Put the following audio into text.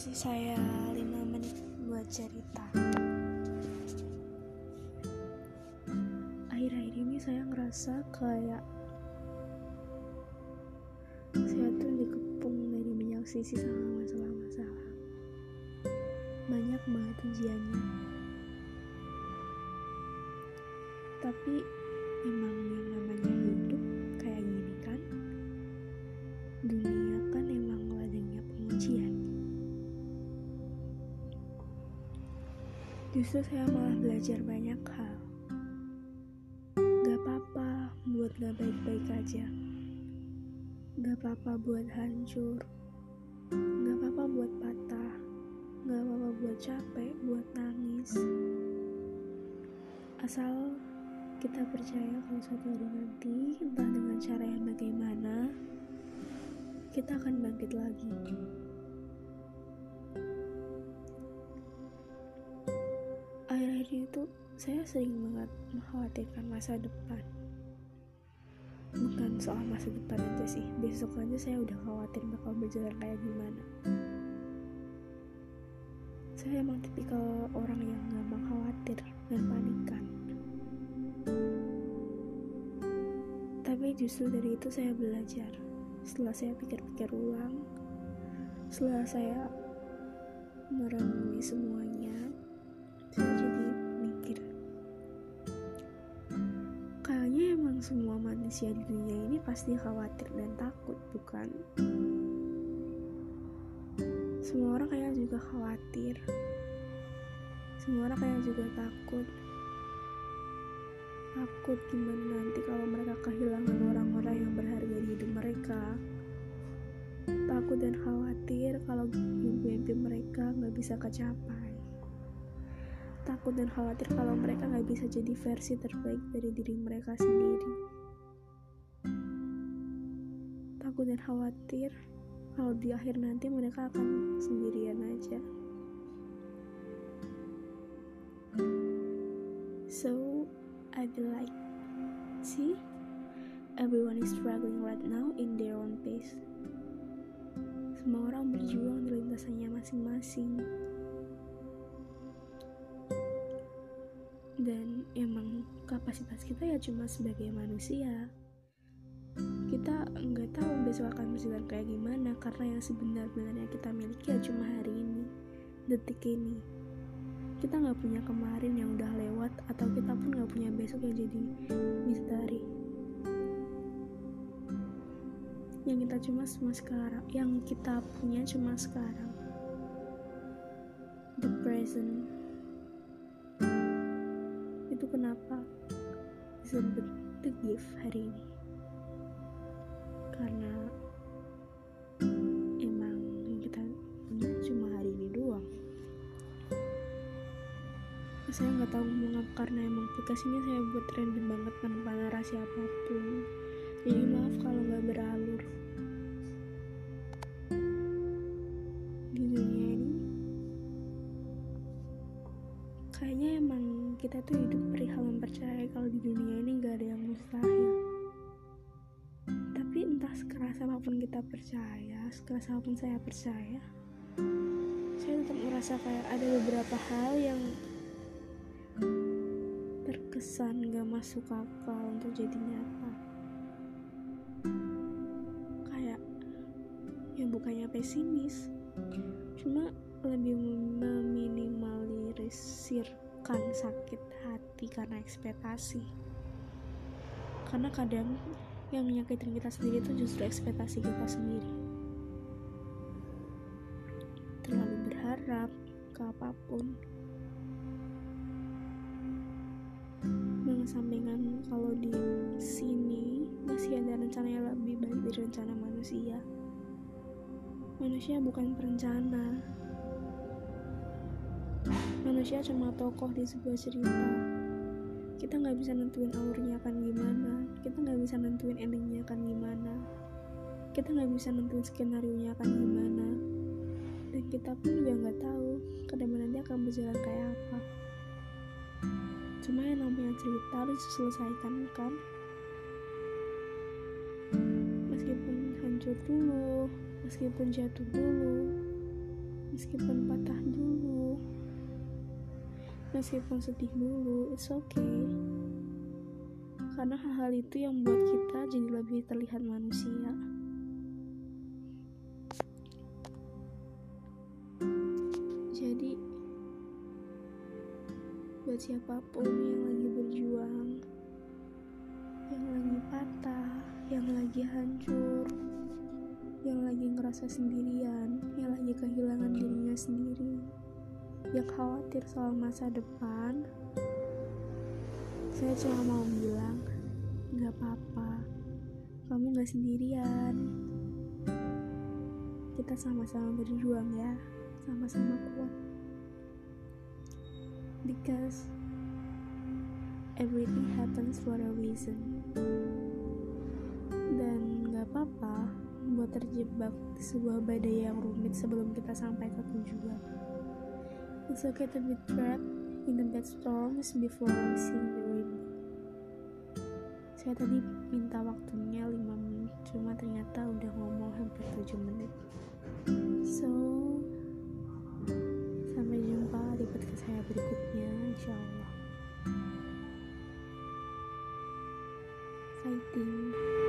Kasih saya 5 menit buat cerita. Akhir-akhir ini saya ngerasa kayak saya tuh dikepung dari banyak sisi sama masalah-masalah. Banyak banget ujiannya. Tapi emang Justru saya malah belajar banyak hal. Gak apa-apa buat gak baik-baik aja. Gak apa-apa buat hancur. Gak apa-apa buat patah. Gak apa-apa buat capek, buat nangis. Asal kita percaya kalau suatu hari nanti, entah dengan cara yang bagaimana, kita akan bangkit lagi. Itu saya sering banget mengkhawatirkan masa depan. Bukan soal masa depan aja sih, besok aja saya udah khawatir bakal berjalan kayak gimana. Saya emang tipikal orang yang gampang khawatir dan panikan. Tapi justru dari itu saya belajar. Setelah saya pikir-pikir ulang, setelah saya merenungi semuanya, manusia di dunia ini pasti khawatir dan takut bukan? Semua orang kayak juga khawatir. Semua orang kayak juga takut. Takut gimana nanti kalau mereka kehilangan orang-orang yang berharga di hidup mereka. Takut dan khawatir kalau mimpi-mimpi mereka nggak bisa kecapai. Takut dan khawatir kalau mereka nggak bisa jadi versi terbaik dari diri mereka sendiri takut dan khawatir kalau di akhir nanti mereka akan sendirian aja. So I be like see everyone is struggling right now in their own pace. Semua orang berjuang di lintasannya masing-masing. Dan emang kapasitas kita ya cuma sebagai manusia kita nggak tahu besok akan berjalan kayak gimana karena yang sebenar-benarnya kita miliki ya cuma hari ini detik ini. Kita nggak punya kemarin yang udah lewat atau kita pun nggak punya besok yang jadi misteri. Yang kita cuma cuma sekarang yang kita punya cuma sekarang. The present. Itu kenapa disebut the gift hari ini karena emang kita punya cuma hari ini doang. Saya nggak tahu ngomong apa karena emang podcast ini saya buat random banget tanpa narasi apa pun. Jadi maaf kalau nggak beralur. Di dunia ini kayaknya emang kita tuh hidup perihal mempercayai kalau di dunia ini gak ada yang mustahil sekeras apa pun kita percaya sekeras apa pun saya percaya saya tetap merasa kayak ada beberapa hal yang terkesan gak masuk akal untuk jadi nyata. Kayak ya bukannya pesimis cuma lebih meminimalisirkan sakit hati karena ekspektasi. Karena kadang yang menyakitin kita sendiri itu justru ekspektasi kita sendiri. Terlalu berharap ke apa pun. Mengesampingkan kalau di sini masih ada rencana yang lebih baik dari rencana manusia. Manusia bukan perencana. Manusia cuma tokoh di sebuah cerita kita nggak bisa nentuin alurnya akan gimana. Kita nggak bisa nentuin endingnya akan gimana. Kita nggak bisa nentuin skenario nya akan gimana. Dan kita pun juga nggak tahu ke depan nanti akan berjalan kayak apa. Cuma yang namanya cerita harus diselesaikan kan? Meskipun hancur dulu meskipun jatuh dulu meskipun patah dulu meskipun sedih dulu it's okay. Karena hal-hal itu yang buat kita jadi lebih terlihat manusia. Jadi buat siapa pun yang lagi berjuang yang lagi patah yang lagi hancur yang lagi ngerasa sendirian yang lagi kehilangan dirinya sendiri yang khawatir soal masa depan. Saya cuma mau bilang gak apa-apa. Kamu gak sendirian. Kita sama-sama berjuang ya. Sama-sama kuat. Because everything happens for a reason. Dan gak apa-apa buat terjebak di sebuah badai yang rumit sebelum kita sampai ke tujuan to be trapped in the bad storms before seeing the rainbow. Saya tadi minta waktunya 5 menit cuma ternyata udah ngomong hampir 7 menit. So sampai jumpa di podcast saya berikutnya insyaallah. Fighting